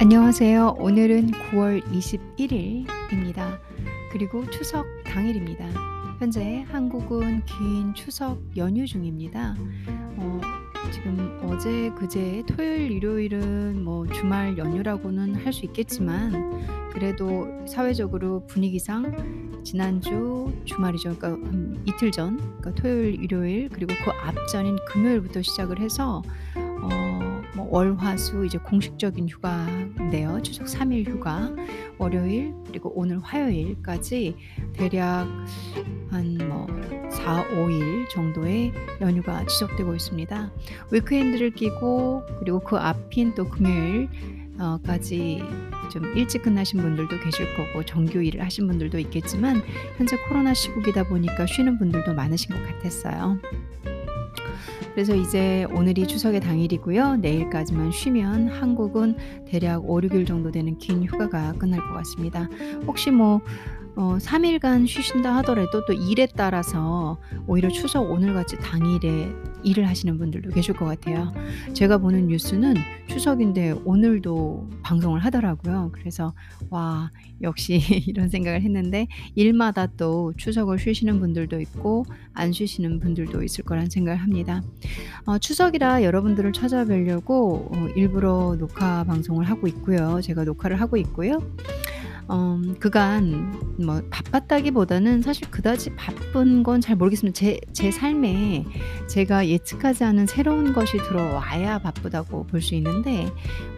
안녕하세요. 오늘은 9월 21일입니다. 그리고 추석 당일입니다. 현재 한국은 긴 추석 연휴 중입니다. 어, 지금 어제, 그제, 토요일, 일요일은 뭐 주말 연휴라고는 할 수 있겠지만 그래도 사회적으로 분위기상 지난주 주말이죠. 그러니까 한 이틀 전, 그러니까 토요일, 일요일 그리고 그 앞전인 금요일부터 시작을 해서 어, 뭐 월화수 이제 공식적인 휴가인데요. 추석 3일 휴가, 월요일 그리고 오늘 화요일까지 대략 한 뭐 4, 5일 정도의 연휴가 지속되고 있습니다. 위크엔드를 끼고 그리고 그 앞인 또 금요일 어, 까지 좀 일찍 끝나신 분들도 계실 거고 정규 일을 하신 분들도 있겠지만 현재 코로나 시국이다 보니까 쉬는 분들도 많으신 것 같았어요. 그래서 이제 오늘이 추석의 당일이고요. 내일까지만 쉬면 한국은 대략 5, 6일 정도 되는 긴 휴가가 끝날 것 같습니다. 혹시 뭐 어, 3일간 쉬신다 하더라도 또 일에 따라서 오히려 추석 오늘같이 당일에 일을 하시는 분들도 계실 것 같아요. 제가 보는 뉴스는 추석인데 오늘도 방송을 하더라고요. 그래서 와 역시 이런 생각을 했는데 일마다 또 추석을 쉬시는 분들도 있고 안 쉬시는 분들도 있을 거란 생각을 합니다. 어, 추석이라 여러분들을 찾아뵈려고 어, 일부러 녹화 방송을 하고 있고요. 제가 녹화를 하고 있고요. 어, 그간 뭐 바빴다기보다는 사실 그다지 바쁜 건 잘 모르겠습니다. 제, 제 삶에 제가 예측하지 않은 새로운 것이 들어와야 바쁘다고 볼 수 있는데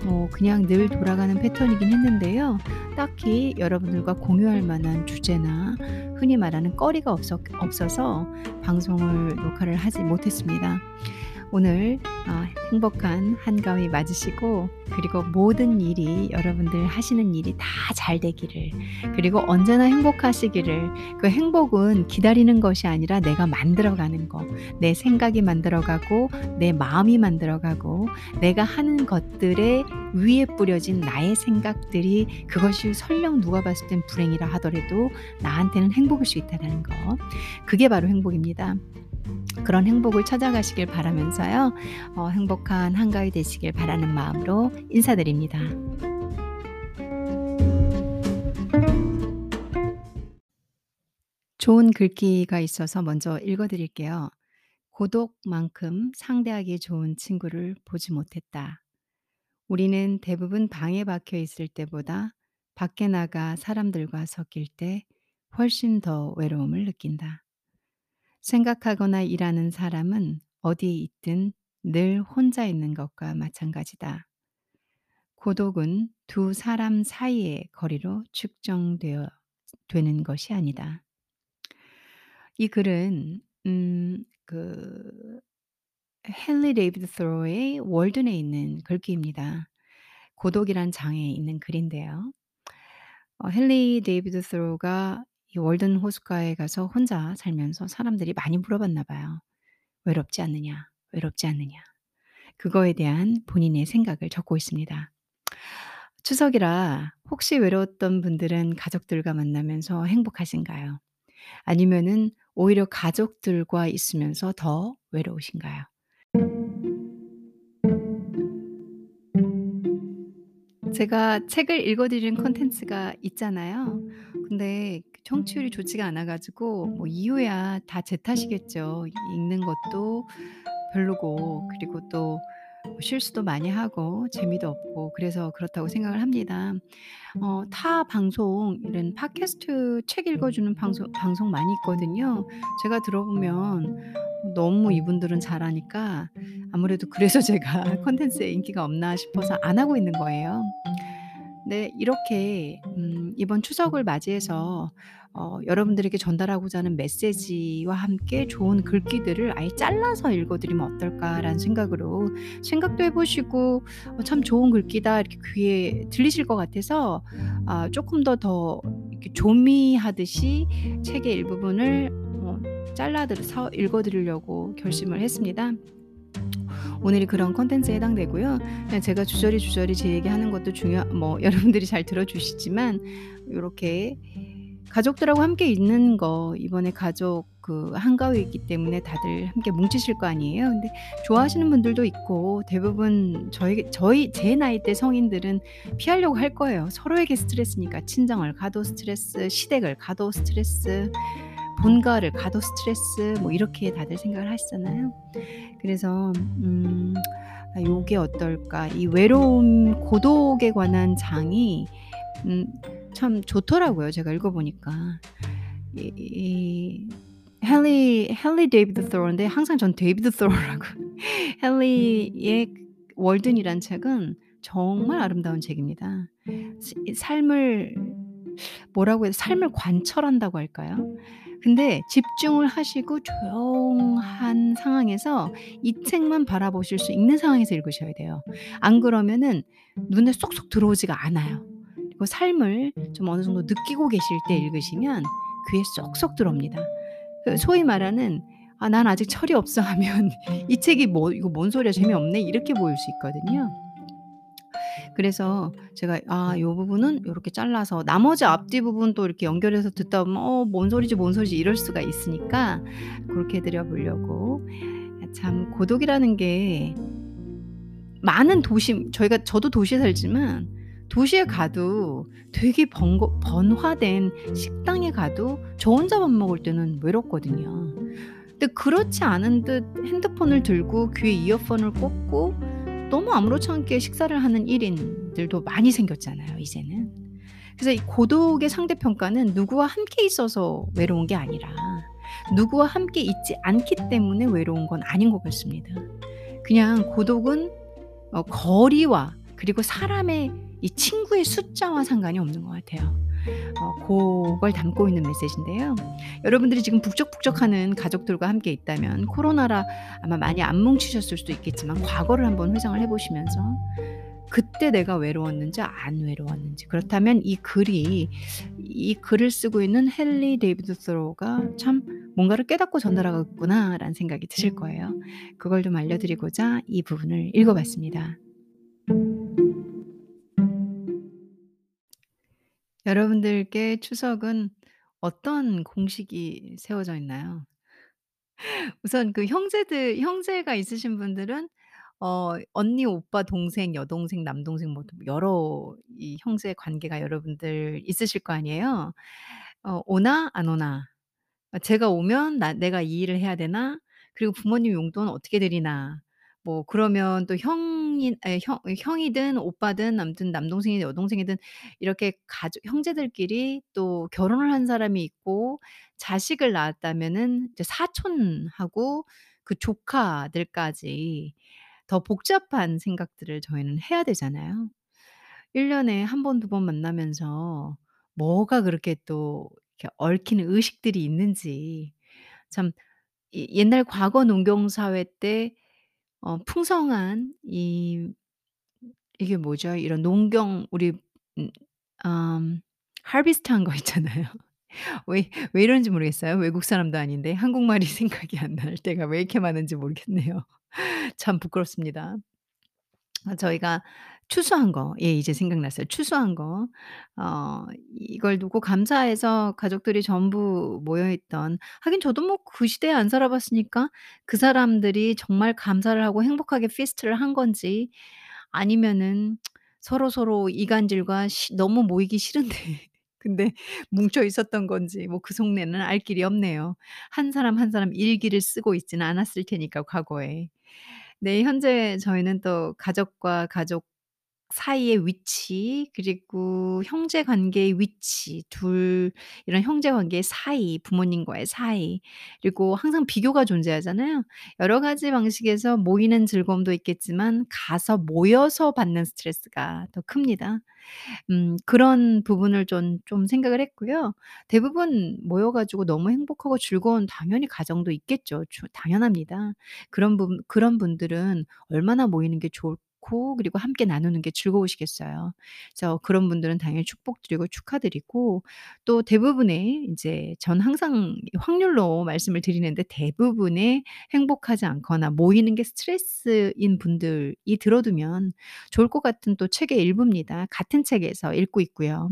뭐 그냥 늘 돌아가는 패턴이긴 했는데요. 딱히 여러분들과 공유할 만한 주제나 흔히 말하는 거리가 없어, 없어서 방송을 녹화를 하지 못했습니다. 오늘 어, 행복한 한가위 맞으시고 그리고 모든 일이 여러분들 하시는 일이 다 잘 되기를 그리고 언제나 행복하시기를 그 행복은 기다리는 것이 아니라 내가 만들어가는 거 내 생각이 만들어가고 내 마음이 만들어가고 내가 하는 것들에 위에 뿌려진 나의 생각들이 그것이 설령 누가 봤을 땐 불행이라 하더라도 나한테는 행복일 수 있다는 거 그게 바로 행복입니다. 그런 행복을 찾아가시길 바라면서요. 어, 행복한 한가위 되시길 바라는 마음으로 인사드립니다. 좋은 글귀가 있어서 먼저 읽어 드릴게요. 고독만큼 상대하기 좋은 친구를 보지 못했다. 우리는 대부분 방에 박혀 있을 때보다 밖에 나가 사람들과 섞일 때 훨씬 더 외로움을 느낀다. 생각하거나 일하는 사람은 어디에 있든 늘 혼자 있는 것과 마찬가지다. 고독은 두 사람 사이의 거리로 측정되어 되는 것이 아니다. 이 글은 음, 그 헨리 데이비드 소로의 월든에 있는 글귀입니다. 고독이란 장에 있는 글인데요. 어, 헨리 데이비드 소로가 이 월든 호숫가에 가서 혼자 살면서 사람들이 많이 물어봤나 봐요. "외롭지 않느냐? 외롭지 않느냐?" 그거에 대한 본인의 생각을 적고 있습니다. 추석이라 혹시 외로웠던 분들은 가족들과 만나면서 행복하신가요? 아니면은 오히려 가족들과 있으면서 더 외로우신가요? 제가 책을 읽어 드리는 콘텐츠가 있잖아요. 근데 그 청취율이 좋지가 않아 가지고 뭐 이유야 다 제 탓이겠죠. 읽는 것도 별로고 그리고 또뭐 실수도 많이 하고 재미도 없고 그래서 그렇다고 생각을 합니다. 어 타 방송 이런 팟캐스트 책 읽어 주는 방송 방송 많이 있거든요. 제가 들어보면 너무 이분들은 잘하니까 아무래도 그래서 제가 콘텐츠에 인기가 없나 싶어서 안 하고 있는 거예요. 네. 이렇게 음 이번 추석을 맞이해서 어 여러분들에게 전달하고자 하는 메시지와 함께 좋은 글귀들을 아예 잘라서 읽어 드리면 어떨까라는 생각으로 생각도 해 보시고 '어 참 좋은 글귀다.' 이렇게 귀에 들리실 것 같아서 아 쪼끔 더더 이렇게 조미하듯이 책의 일부분을 어 잘라 들어서 읽어 드리려고 결심을 했습니다. 오늘이 그런 콘텐츠에 해당되고요. 그냥 제가 주저리 주저리 제 얘기하는 것도 중요 뭐 여러분들이 잘 들어 주시지만 요렇게 가족들하고 함께 있는 거 이번에 가족 그그 한가위이기 때문에 다들 함께 뭉치실 거 아니에요. 근데 좋아하시는 분들도 있고 대부분 저희 저희 제 나이대 성인들은 피하려고 할 거예요. 서로에게 스트레스니까 친정을 가도 스트레스, 시댁을 가도 스트레스, 본가를 가도 스트레스 뭐 이렇게 다들 생각을 하시잖아요. 그래서 음아 요게 어떨까? 이 외로움, 고독에 관한 장이 음 참 좋더라고요 제가 읽어 보니까. 이 이 헨리 헨리 데이비드 소로인데 항상 전 데이비드 소로라고 헨리의 월든이란 책은 정말 아름다운 책입니다. 시 삶을 뭐라고 해야 삶을 관철한다고 할까요? 근데 집중을 하시고 조용한 상황에서 이 책만 바라보실 수 있는 상황에서 읽으셔야 돼요. 안 그러면은 눈에 쏙쏙 들어오지가 않아요. 그리고 삶을 좀 어느 정도 느끼고 계실 때 읽으시면 귀에 쏙쏙 들어옵니다. 그 소위 말하는 '아 난 아직 철이 없어.' 하면 이 책이 뭐 '이거 뭔 소리야 재미없네.' 이렇게 보일 수 있거든요. 그래서 제가 아 요 부분은 요렇게 잘라서 나머지 앞뒤 부분 또 이렇게 연결해서 듣다 보면 '어 뭔 소리지, 뭔 소리지.' 이럴 수가 있으니까 고렇게 해 드려 보려고. 아참 고독이라는 게 많은 도시 저희가 저도 도시에 살지만 도시에 가도 되게 번거 번화된 식당에 가도 저 혼자 밥 먹을 때는 외롭거든요. 근데 그렇지 않은 듯 핸드폰을 들고 귀에 이어폰을 꽂고 너무 아무렇지 않게 식사를 하는 1인들도 많이 생겼잖아요 이제는. 그래서 이 고독의 상대평가는 누구와 함께 있어서 외로운 게 아니라 누구와 함께 있지 않기 때문에 외로운 건 아닌 것 같습니다. 그냥 고독은 어 거리와 그리고 사람의 이 친구의 숫자와 상관이 없는 것 같아요. 어 고걸 담고 있는 메시지인데요. 여러분들이 지금 북적북적하는 가족들과 함께 있다면 코로나라 아마 많이 안 뭉치셨을 수도 있겠지만 과거를 한번 회상을 해 보시면서 그때 내가 외로웠는지 안 외로웠는지 그렇다면 이 글이 이 글을 쓰고 있는 헨리 데이비드 소로가 '참 뭔가를 깨닫고 전달하고 있구나.'라는 생각이 드실 거예요. 그걸 좀 알려 드리고자 이 부분을 읽어 봤습니다. 여러분들께 추석은 어떤 공식이 세워져 있나요? 우선 그 형제들 형제가 있으신 분들은 어 언니, 오빠, 동생, 여동생, 남동생 뭐 여러 이 형제 관계가 여러분들 있으실 거 아니에요. 어 오나 안 오나. 아 제가 오면 나 내가 이 일을 해야 되나? 그리고 부모님 용돈 어떻게 드리나? 뭐 그러면 또 형 이예형 형이든 오빠든 아무튼 남동생이든 여동생이든 이렇게 가족 형제들끼리 또 결혼을 한 사람이 있고 자식을 낳았다면은 이제 사촌하고 그 조카들까지 더 복잡한 생각들을 저희는 해야 되잖아요. 1 년에 1 번, 2 번 만나면서 뭐가 그렇게 또 이렇게 얽히는 의식들이 있는지 참 이 옛날 과거 농경 사회 때 어 풍성한 이 이게 뭐죠? 이런 농경 우리 음음 하베스트한 거 있잖아요. 왜 왜 이러는지 모르겠어요. 외국 사람도 아닌데 한국말이 생각이 안 날 때가 왜 이렇게 많은지 모르겠네요. 참 부끄럽습니다. 아 저희가 추수한 거 예 이제 생각났어요. 추수한 거 어 이걸 두고 감사해서 가족들이 전부 모여 있던 하긴 저도 뭐 그 시대에 안 살아 봤으니까 그 사람들이 정말 감사를 하고 행복하게 피스트를 한 건지 아니면은 서로서로 이간질과 시 너무 모이기 싫은데 근데 뭉쳐 있었던 건지 뭐 그 속내는 알 길이 없네요. 한 사람 한 사람 일기를 쓰고 있지는 않았을 테니까 과거에. 네 현재 저희는 또 가족과 가족 사이의 위치 그리고 형제 관계의 위치 둘 이런 형제 관계의 사이, 부모님과의 사이 그리고 항상 비교가 존재하잖아요. 여러 가지 방식에서 모이는 즐거움도 있겠지만 가서 모여서 받는 스트레스가 더 큽니다. 음 그런 부분을 좀좀 생각을 했고요. 대부분 모여 가지고 너무 행복하고 즐거운 당연히 가정도 있겠죠. 주 당연합니다. 그런 분 그런 분들은 얼마나 모이는 게 좋을 좋고 그리고 함께 나누는 게 즐거우시겠어요. 그래서 그런 분들은 당연히 축복드리고 축하드리고 또 대부분의 인제 전 항상 확률로 말씀을 드리는데 대부분의 행복하지 않거나 모이는 게 스트레스인 분들이 들어두면 좋을 것 같은 또 책의 일부입니다. 같은 책에서 읽고 있고요.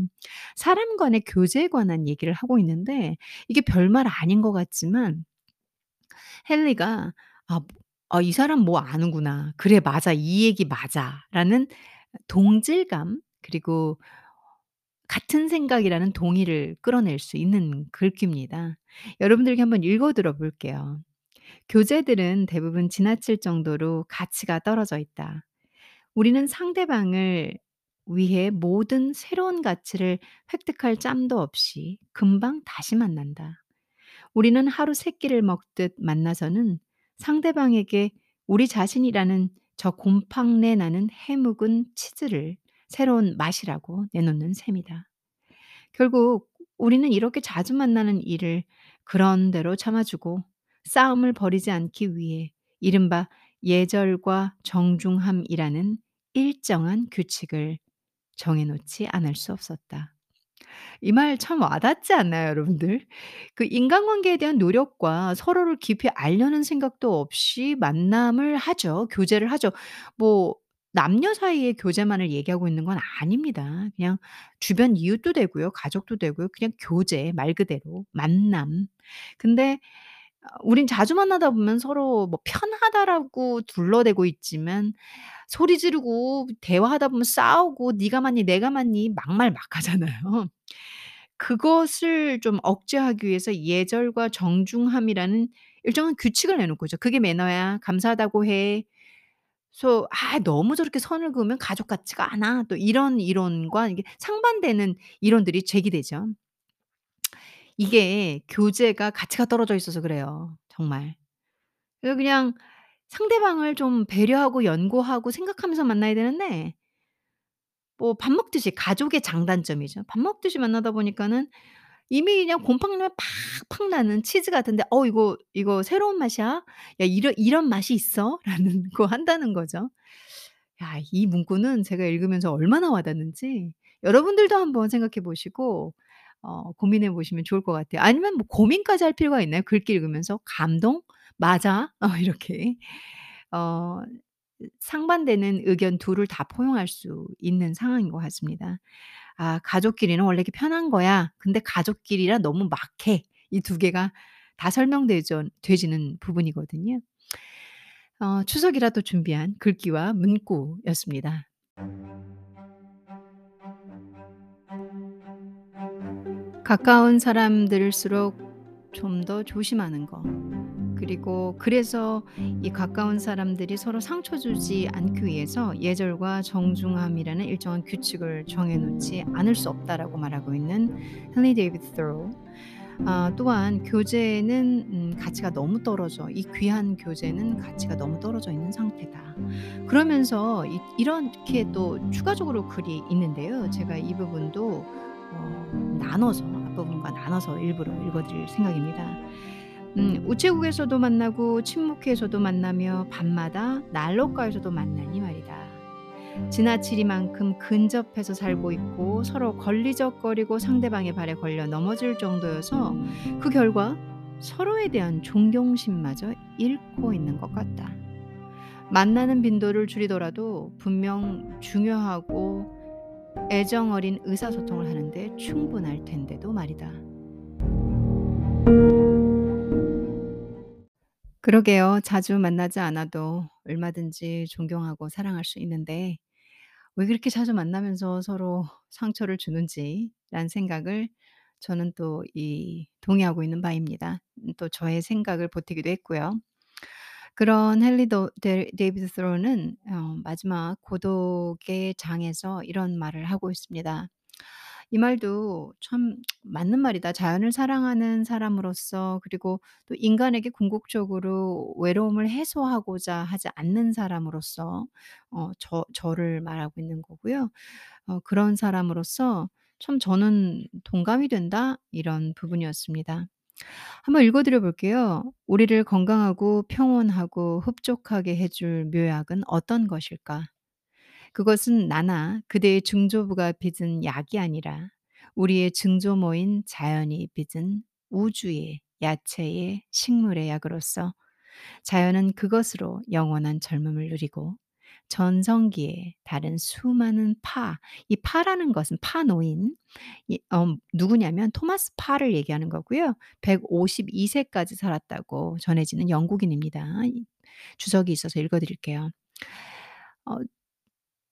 사람 간의 교제에 관한 얘기를 하고 있는데 이게 별말 아닌 것 같지만 헨리가 '아 뭐 아 이 사람 뭐 아는구나. 그래 맞아. 이 얘기 맞아.'라는 동질감 그리고 같은 생각이라는 동의를 끌어낼 수 있는 글귀입니다. 여러분들께 한번 읽어 들어 볼게요. "교제들은 대부분 지나칠 정도로 가치가 떨어져 있다. 우리는 상대방을 위해 모든 새로운 가치를 획득할 짬도 없이 금방 다시 만난다. 우리는 하루 3 끼를 먹듯 만나서는 상대방에게 우리 자신이라는 저 곰팡내 나는 해묵은 치즈를 새로운 맛이라고 내놓는 셈이다. 결국 우리는 이렇게 자주 만나는 일을 그런 대로 참아 주고 싸움을 벌이지 않기 위해 이른바 예절과 정중함이라는 일정한 규칙을 정해 놓지 않을 수 없었다." 이 말 참 와닿지 않나요 여러분들? 그 인간관계에 대한 노력과 서로를 깊이 알려는 생각도 없이 만남을 하죠. 교제를 하죠. 뭐 남녀 사이의 교제만을 얘기하고 있는 건 아닙니다. 그냥 주변 이웃도 되고요. 가족도 되고요. 그냥 교제 말 그대로 만남. 근데 어 우린 자주 만나다 보면 서로 뭐 편하다라고 둘러대고 있지만 소리 지르고 대화하다 보면 싸우고 네가 맞니 내가 맞니 막말 막 하잖아요. 그것을 좀 억제하기 위해서 예절과 정중함이라는 일정한 규칙을 내놓고 있죠. "그게 매너야. 감사하다고 해." 그래서 "아 너무 저렇게 선을 그으면 가족 같지가 않아." 또 이런 이론과 이게 상반되는 이론들이 제기되죠. 이게 교제가 가치가 떨어져 있어서 그래요 정말. 그래서 그냥 상대방을 좀 배려하고 연고하고 생각하면서 만나야 되는데 뭐 밥 먹듯이 가족의 장단점이죠. 밥 먹듯이 만나다 보니까는 이미 그냥 곰팡내 팍팍 나는 치즈 같은데 "어 이거 이거 새로운 맛이야. 야 이런 이런 맛이 있어?"라는 거 한다는 거죠. 야 이 문구는 제가 읽으면서 얼마나 와 닿는지 여러분들도 한번 생각해 보시고 어 고민해 보시면 좋을 것 같아요. 아니면 뭐 고민까지 할 필요가 있나요? 글귀 읽으면서? 감동? 맞아? 어 이렇게. 어 상반되는 의견 둘을 다 포용할 수 있는 상황인 것 같습니다. '아 가족끼리는 원래 이렇게 편한 거야. 근데 가족끼리라 너무 막해.' 이 두 개가 다 설명되죠 되지는 부분이거든요. 어 추석이라 또 준비한 글귀와 문구였습니다. 가까운 사람들일수록 좀 더 조심하는 거. 그리고 그래서 이 가까운 사람들이 서로 상처 주지 않기 위해서 예절과 정중함이라는 일정한 규칙을 정해 놓지 않을 수 없다라고 말하고 있는 헨리 데이비드 thoreau. 아 또한 "교제는 음 가치가 너무 떨어져. 이 귀한 교제는 가치가 너무 떨어져 있는 상태다." 그러면서 이 이렇게 또 추가적으로 글이 있는데요. 제가 이 부분도 어 나눠서 앞부분과 나눠서 일부러 읽어 드릴 생각입니다. 음 "우체국에서도 만나고 친목회에서도 만나며 밤마다 난로가에서도 만나니 말이다. 지나치리만큼 근접해서 살고 있고 서로 걸리적거리고 상대방의 발에 걸려 넘어질 정도여서 그 결과 서로에 대한 존경심마저 잃고 있는 것 같다. 만나는 빈도를 줄이더라도 분명 중요하고 애정 어린 의사소통을 하는 데 충분할 텐데도 말이다." 그러게요. 자주 만나지 않아도 얼마든지 존경하고 사랑할 수 있는데 왜 그렇게 자주 만나면서 서로 상처를 주는지라는 생각을 저는 또 이 동의하고 있는 바입니다. 음 또 저의 생각을 보태기도 했고요. 그런 헨리 더 데 데이비드 thoreau는 어 마지막 고독의 장에서 이런 말을 하고 있습니다. 이 말도 참 맞는 말이다. 자연을 사랑하는 사람으로서 그리고 또 인간에게 궁극적으로 외로움을 해소하고자 하지 않는 사람으로서 어 저 저를 말하고 있는 거고요. 어 그런 사람으로서 참 저는 '동감이 된다.' 이런 부분이었습니다. 한번 읽어 드려 볼게요. "우리를 건강하고 평온하고 흡족하게 해 줄 묘약은 어떤 것일까? 그것은 나나 그대의 증조부가 빚은 약이 아니라 우리의 증조모인 자연이 빚은 우주의 야채의 식물의 약으로서 자연은 그것으로 영원한 젊음을 누리고 전성기에 다른 수많은 파, 이 파라는 것은 파노인, 이 어 누구냐면 토마스 파를 얘기하는 거고요. 152 세까지 살았다고 전해지는 영국인입니다. 이 주석이 있어서 읽어 드릴게요. 어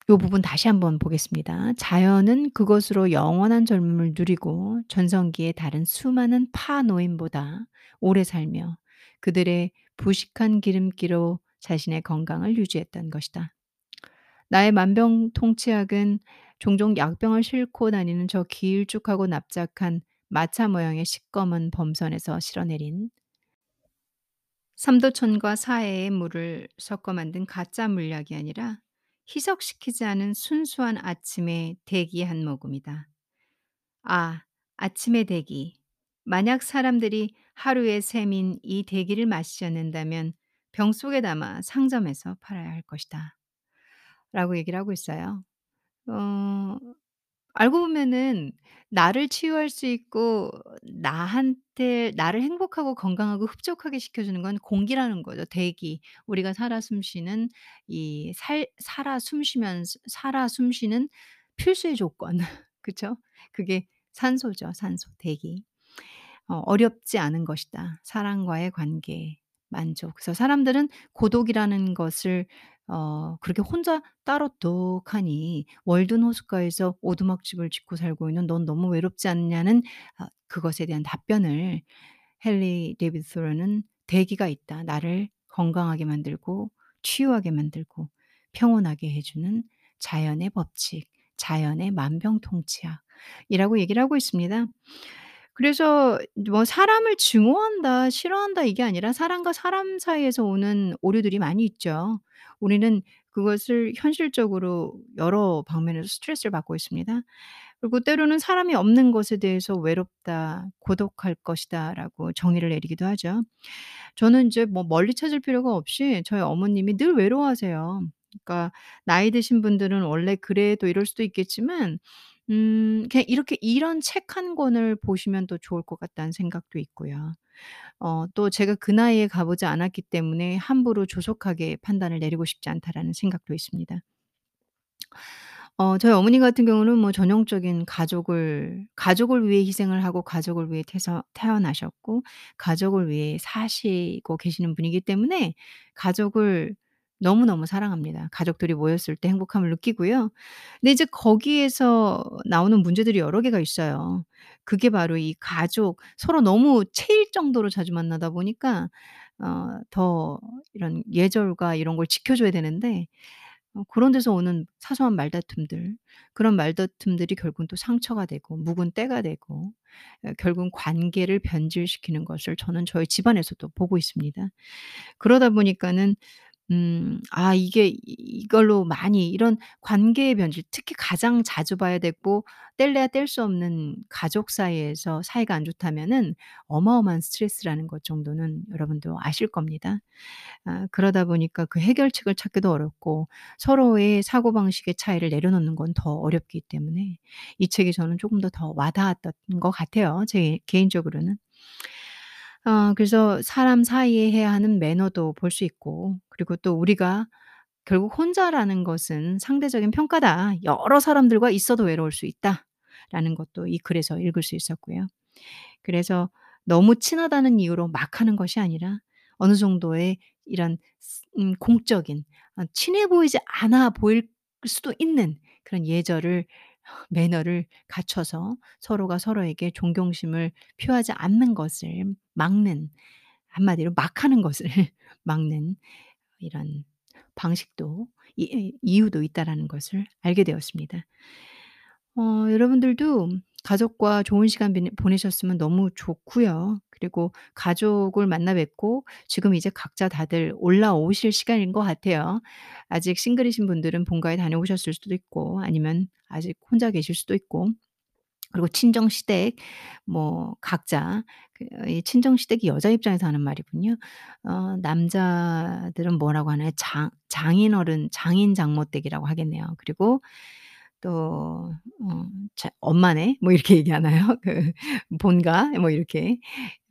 요 부분 다시 한번 보겠습니다. "자연은 그것으로 영원한 젊음을 누리고 전성기의 다른 수많은 파 노인보다 오래 살며 그들의 부식한 기름기로 자신의 건강을 유지했던 것이다. 나의 만병통치약은 종종 약병을 싣고 다니는 저 길쭉하고 납작한 마차 모양의 시꺼먼 범선에서 실어내린 삼도천과 사해의 물을 섞어 만든 가짜 물약이 아니라 희석시키지 않은 순수한 아침의 대기 한 모금이다. 아, 아침의 대기. 만약 사람들이 하루의 셈인 이 대기를 마시지 않는다면 병 속에 담아 상점에서 팔아야 할 것이다. 라고 얘기를 하고 있어요. 어 알고 보면은 나를 치유할 수 있고 나한테 나를 행복하고 건강하고 흡족하게 시켜주는 건 공기라는 거죠. 대기. 우리가 살아 숨쉬는 이 살 살아 숨쉬면서 살아 숨쉬는 필수의 조건. 그쵸? 그게 산소죠, 산소, 대기. 어 어렵지 않은 것이다. 사람과의 관계, 만족. 그래서 사람들은 고독이라는 것을 어 그렇게 혼자 따로 뚝하니 월든 호숫가에서 오두막집을 짓고 살고 있는 "넌 너무 외롭지 않냐?"는 아 그것에 대한 답변을 헨리 데이비드 소로는 "대기가 있다. 나를 건강하게 만들고 치유하게 만들고 평온하게 해 주는 자연의 법칙, 자연의 만병통치약 이라고 얘기를 하고 있습니다. 그래서 뭐 사람을 증오한다, 싫어한다 이게 아니라 사람과 사람 사이에서 오는 오류들이 많이 있죠. 우리는 그것을 현실적으로 여러 방면에서 스트레스를 받고 있습니다. 그리고 때로는 '사람이 없는 것에 대해서 외롭다. 고독할 것이다.'라고 정의를 내리기도 하죠. 저는 인제 뭐 멀리 찾을 필요가 없이 저희 어머님이 늘 외로워하세요. 그러니까 나이 드신 분들은 원래 그래도 이럴 수도 있겠지만 음 그냥 이렇게 '이런 책한 권을 보시면 더 좋을 것 같다.'는 생각도 있고요. 어 또 제가 그 나이에 가 보지 않았기 때문에 '함부로 조속하게 판단을 내리고 싶지 않다.'라는 생각도 있습니다. 어 저희 어머님 같은 경우는 뭐 전형적인 가족을 가족을 위해 희생을 하고 가족을 위해 태서 태어나셨고 가족을 위해 사시고 계시는 분이기 때문에 가족을 너무너무 사랑합니다. 가족들이 모였을 때 행복함을 느끼고요. 근데 이제 거기에서 나오는 문제들이 여러 개가 있어요. 그게 바로 이 가족 서로 너무 체일 정도로 자주 만나다 보니까 어 더 이런 예절과 이런 걸 지켜 줘야 되는데 어 그런 데서 오는 사소한 말다툼들 그런 말다툼들이 결국은 또 상처가 되고 묵은 때가 되고 어 결국은 관계를 변질시키는 것을 저는 저희 집안에서도 보고 있습니다. 그러다 보니까는 음 아 이게 이 이걸로 많이 이런 관계의 변질 특히 가장 자주 봐야 되고 뗄래야 뗄 수 없는 가족 사이에서 사이가 안 좋다면은 어마어마한 스트레스라는 것 정도는 여러분도 아실 겁니다. 아 그러다 보니까 그 해결책을 찾기도 어렵고 서로의 사고방식의 차이를 내려놓는 건 더 어렵기 때문에 이 책이 저는 쪼금 더 더 와 닿았던 것 같아요 제 개인적으로는. 어 그래서 사람 사이에 해야 하는 매너도 볼 수 있고 그리고 또 우리가 결국 '혼자라는 것은 상대적인 평가다. 여러 사람들과 있어도 외로울 수 있다.'라는 것도 이 글에서 읽을 수 있었고요. 그래서 너무 친하다는 이유로 막 하는 것이 아니라 어느 정도의 이런 스 음 공적인 어 친해 보이지 않아 보일 수도 있는 그런 예절을 매너를 갖춰서 서로가 서로에게 존경심을 표하지 않는 것을 막는 한마디로 막 하는 것을 막는 이런 방식도 이이 이유도 있다라는 것을 알게 되었습니다. 어 여러분들도 가족과 좋은 시간 보내 보내셨으면 너무 좋고요. 그리고 가족을 만나 뵙고 지금 이제 각자 다들 올라오실 시간인 것 같아요. 아직 싱글이신 분들은 본가에 다녀오셨을 수도 있고 아니면 아직 혼자 계실 수도 있고 그리고 친정 시댁 뭐 각자 그이 친정 시댁이 여자 입장에서 하는 말이군요. 어 남자들은 뭐라고 하나요? 장 장인어른 장인 장모댁이라고 하겠네요. 그리고 또 어 자 엄마네 뭐 이렇게 얘기하나요? 그 본가 뭐 이렇게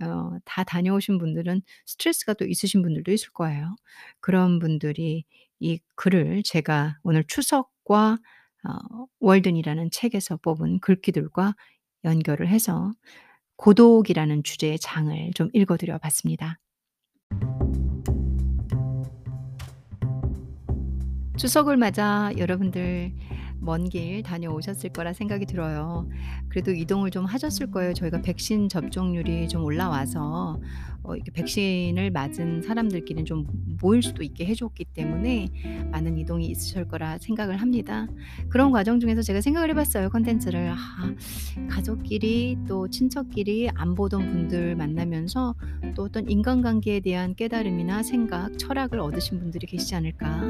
어 다 다녀오신 분들은 스트레스가 또 있으신 분들도 있을 거예요. 그런 분들이 이 글을 제가 오늘 추석과 어 월든이라는 책에서 뽑은 글귀들과 연결을 해서 고독이라는 주제의 장을 좀 읽어 드려 봤습니다. 추석을 맞아 여러분들 먼 길 다녀오셨을 거라 생각이 들어요. 그래도 이동을 좀 하셨을 거예요. 저희가 백신 접종률이 좀 올라와서 어 이렇게 백신을 맞은 사람들끼리는 좀 모일 수도 있게 해 줬기 때문에 많은 이동이 있으실 거라 생각을 합니다. 그런 과정 중에서 제가 생각을 해 봤어요, 콘텐츠를. '아 가족끼리 또 친척끼리 안 보던 분들 만나면서 또 어떤 인간관계에 대한 깨달음이나 생각, 철학을 얻으신 분들이 계시지 않을까.'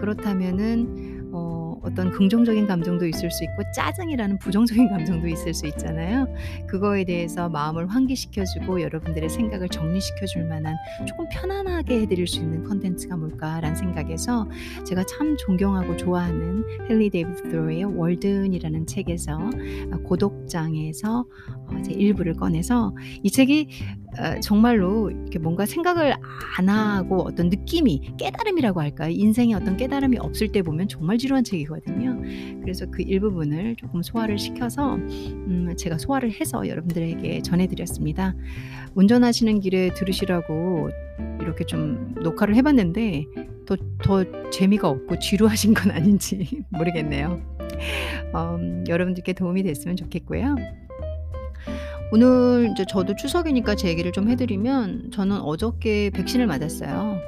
그렇다면은 어 어떤 긍정적인 감정도 있을 수 있고 짜증이라는 부정적인 감정도 있을 수 있잖아요. 그거에 대해서 마음을 환기시켜 주고 여러분들의 생각을 정리시켜 줄 만한 조금 편안하게 해 드릴 수 있는 콘텐츠가 뭘까라는 생각에서 제가 참 존경하고 좋아하는 헨리 데이비드 thoreau의 월든이라는 책에서 어 고독장에서 어제 일부를 꺼내서 이 책이 어 정말로 이렇게 뭔가 생각을 안 하고 어떤 느낌이 깨달음이라고 할까요? 인생에 어떤 깨달음이 없을 때 보면 정말 지루한 책이거든요. 그래서 그 일부분을 조금 소화를 시켜서 음 제가 소화를 해서 여러분들에게 전해 드렸습니다. 운전하시는 길에 들으시라고 이렇게 좀 녹화를 해 봤는데 더 더 재미가 없고 지루하신 건 아닌지 모르겠네요. 어 여러분들께 도움이 됐으면 좋겠고요. 오늘 인제 저도 추석이니까 제 얘기를 좀 해 드리면 저는 어저께 백신을 맞았어요.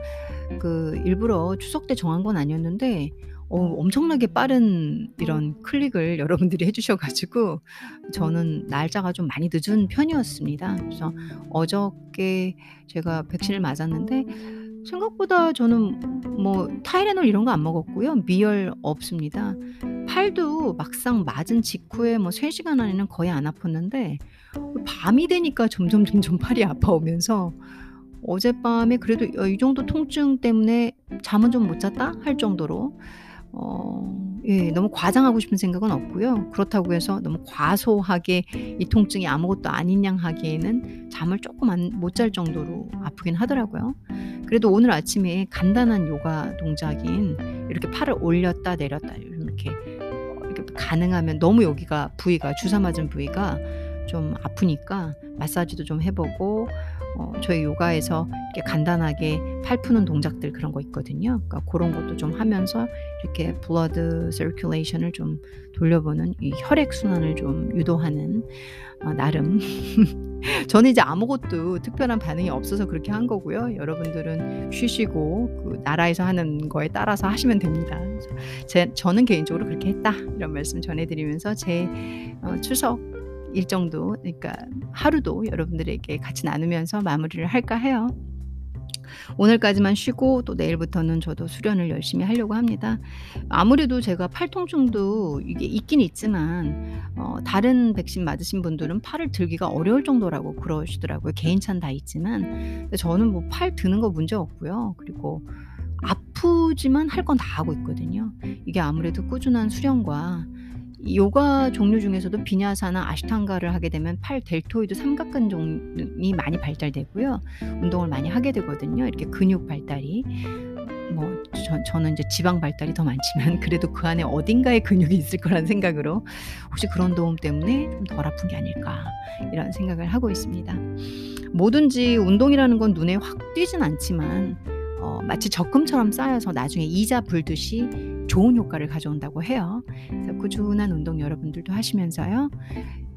그 일부러 추석 때 정한 건 아니었는데 어 엄청나게 빠른 이런 클릭을 여러분들이 해 주셔 가지고 저는 날짜가 좀 많이 늦은 편이었습니다. 그래서 어저께 제가 백신을 맞았는데 생각보다 저는 뭐 타이레놀 이런 거 안 먹었고요. 미열 없습니다. 팔도 막상 맞은 직후에 뭐 3 시간 안에는 거의 안 아팠는데 그 밤이 되니까 점점 점점 팔이 아파오면서 어젯밤에 그래도 어 '이 정도 통증 때문에 잠은 좀 못 잤다.' 할 정도로 어 예 너무 과장하고 싶은 생각은 없고요. 그렇다고 해서 너무 과소하게 이 통증이 아무것도 아닌 양 하기에는 잠을 안못잘 정도로 아프긴 하더라고요. 그래도 오늘 아침에 간단한 요가 동작인 이렇게 팔을 올렸다 내렸다 이렇게 가능하면 너무 여기가 부위가 주사 맞은 부위가 좀 아프니까 마사지도 좀 해 보고 어 저희 요가에서 이렇게 간단하게 팔 푸는 동작들 그런 거 있거든요. 그러니까 고런 것도 좀 하면서 이렇게 blood circulation을 좀 돌려보는 이 혈액 순환을 좀 유도하는 어 나름 저는 이제 아무것도 특별한 반응이 없어서 그렇게 한 거고요. 여러분들은 쉬시고 그 나라에서 하는 거에 따라서 하시면 됩니다. 제 저는 개인적으로 그렇게 했다 이런 말씀 전해 드리면서 제 어 추석 일정도 그러니까 하루도 여러분들에게 같이 나누면서 마무리를 할까 해요. 오늘까지만 쉬고 또 내일부터는 저도 수련을 열심히 하려고 합니다. 아무래도 제가 팔 통증도 이게 있긴 있지만 어 다른 백신 맞으신 분들은 팔을 들기가 어려울 정도라고 그러시더라고요. 개인차는 다 있지만. 저는 뭐 팔 드는 거 문제 없고요. 그리고 아프지만 할 건 다 하고 있거든요. 이게 아무래도 꾸준한 수련과 이 요가 종류 중에서도 비냐사나 아시탄가를 하게 되면 팔 델토이드 삼각근종이 많이 발달되고요. 운동을 많이 하게 되거든요. 이렇게 근육 발달이. 뭐저 저는 이제 지방 발달이 더 많지만 그래도 그 안에 어딘가에 근육이 있을 거라는 생각으로 '혹시 그런 도움 때문에 좀 덜 아픈 게 아닐까.' 이런 생각을 하고 있습니다. 뭐든지 운동이라는 건 눈에 확 띄진 않지만 어 마치 적금처럼 쌓여서 나중에 이자 불듯이 좋은 효과를 가져온다고 해요. 그래서 꾸준한 운동 여러분들도 하시면서요.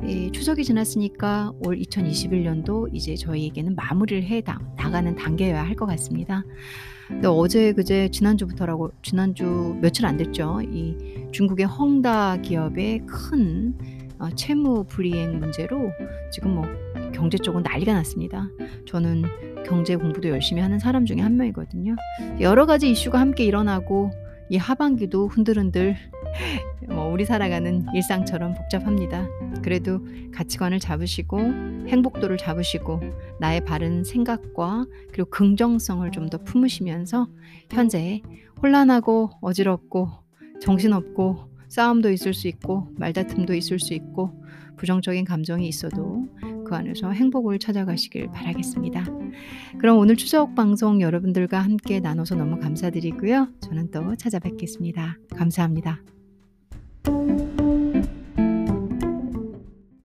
이 추석이 지났으니까 올 2021 년도 이제 저희에게는 마무리를 해나 나가는 단계여야 할 것 같습니다. 근데 어제 그제 지난주부터라고 지난주 며칠 안 됐죠. 이 중국의 헝다 기업의 큰어 채무 불이행 문제로 지금 뭐 경제 쪽은 난리가 났습니다. 저는 경제 공부도 열심히 하는 사람 중에 한 명이거든요. 여러 가지 이슈가 함께 일어나고 이 하반기도 흔들흔들 뭐 우리 살아가는 일상처럼 복잡합니다. 그래도 가치관을 잡으시고 행복도를 잡으시고 나의 바른 생각과 그리고 긍정성을 좀 더 품으시면서 현재 혼란하고 어지럽고 정신없고 싸움도 있을 수 있고 말다툼도 있을 수 있고 부정적인 감정이 있어도 그 안에서 행복을 찾아가시길 바라겠습니다. 그럼 오늘 추석 방송 여러분들과 함께 나눠서 너무 감사드리고요. 저는 또 찾아뵙겠습니다. 감사합니다.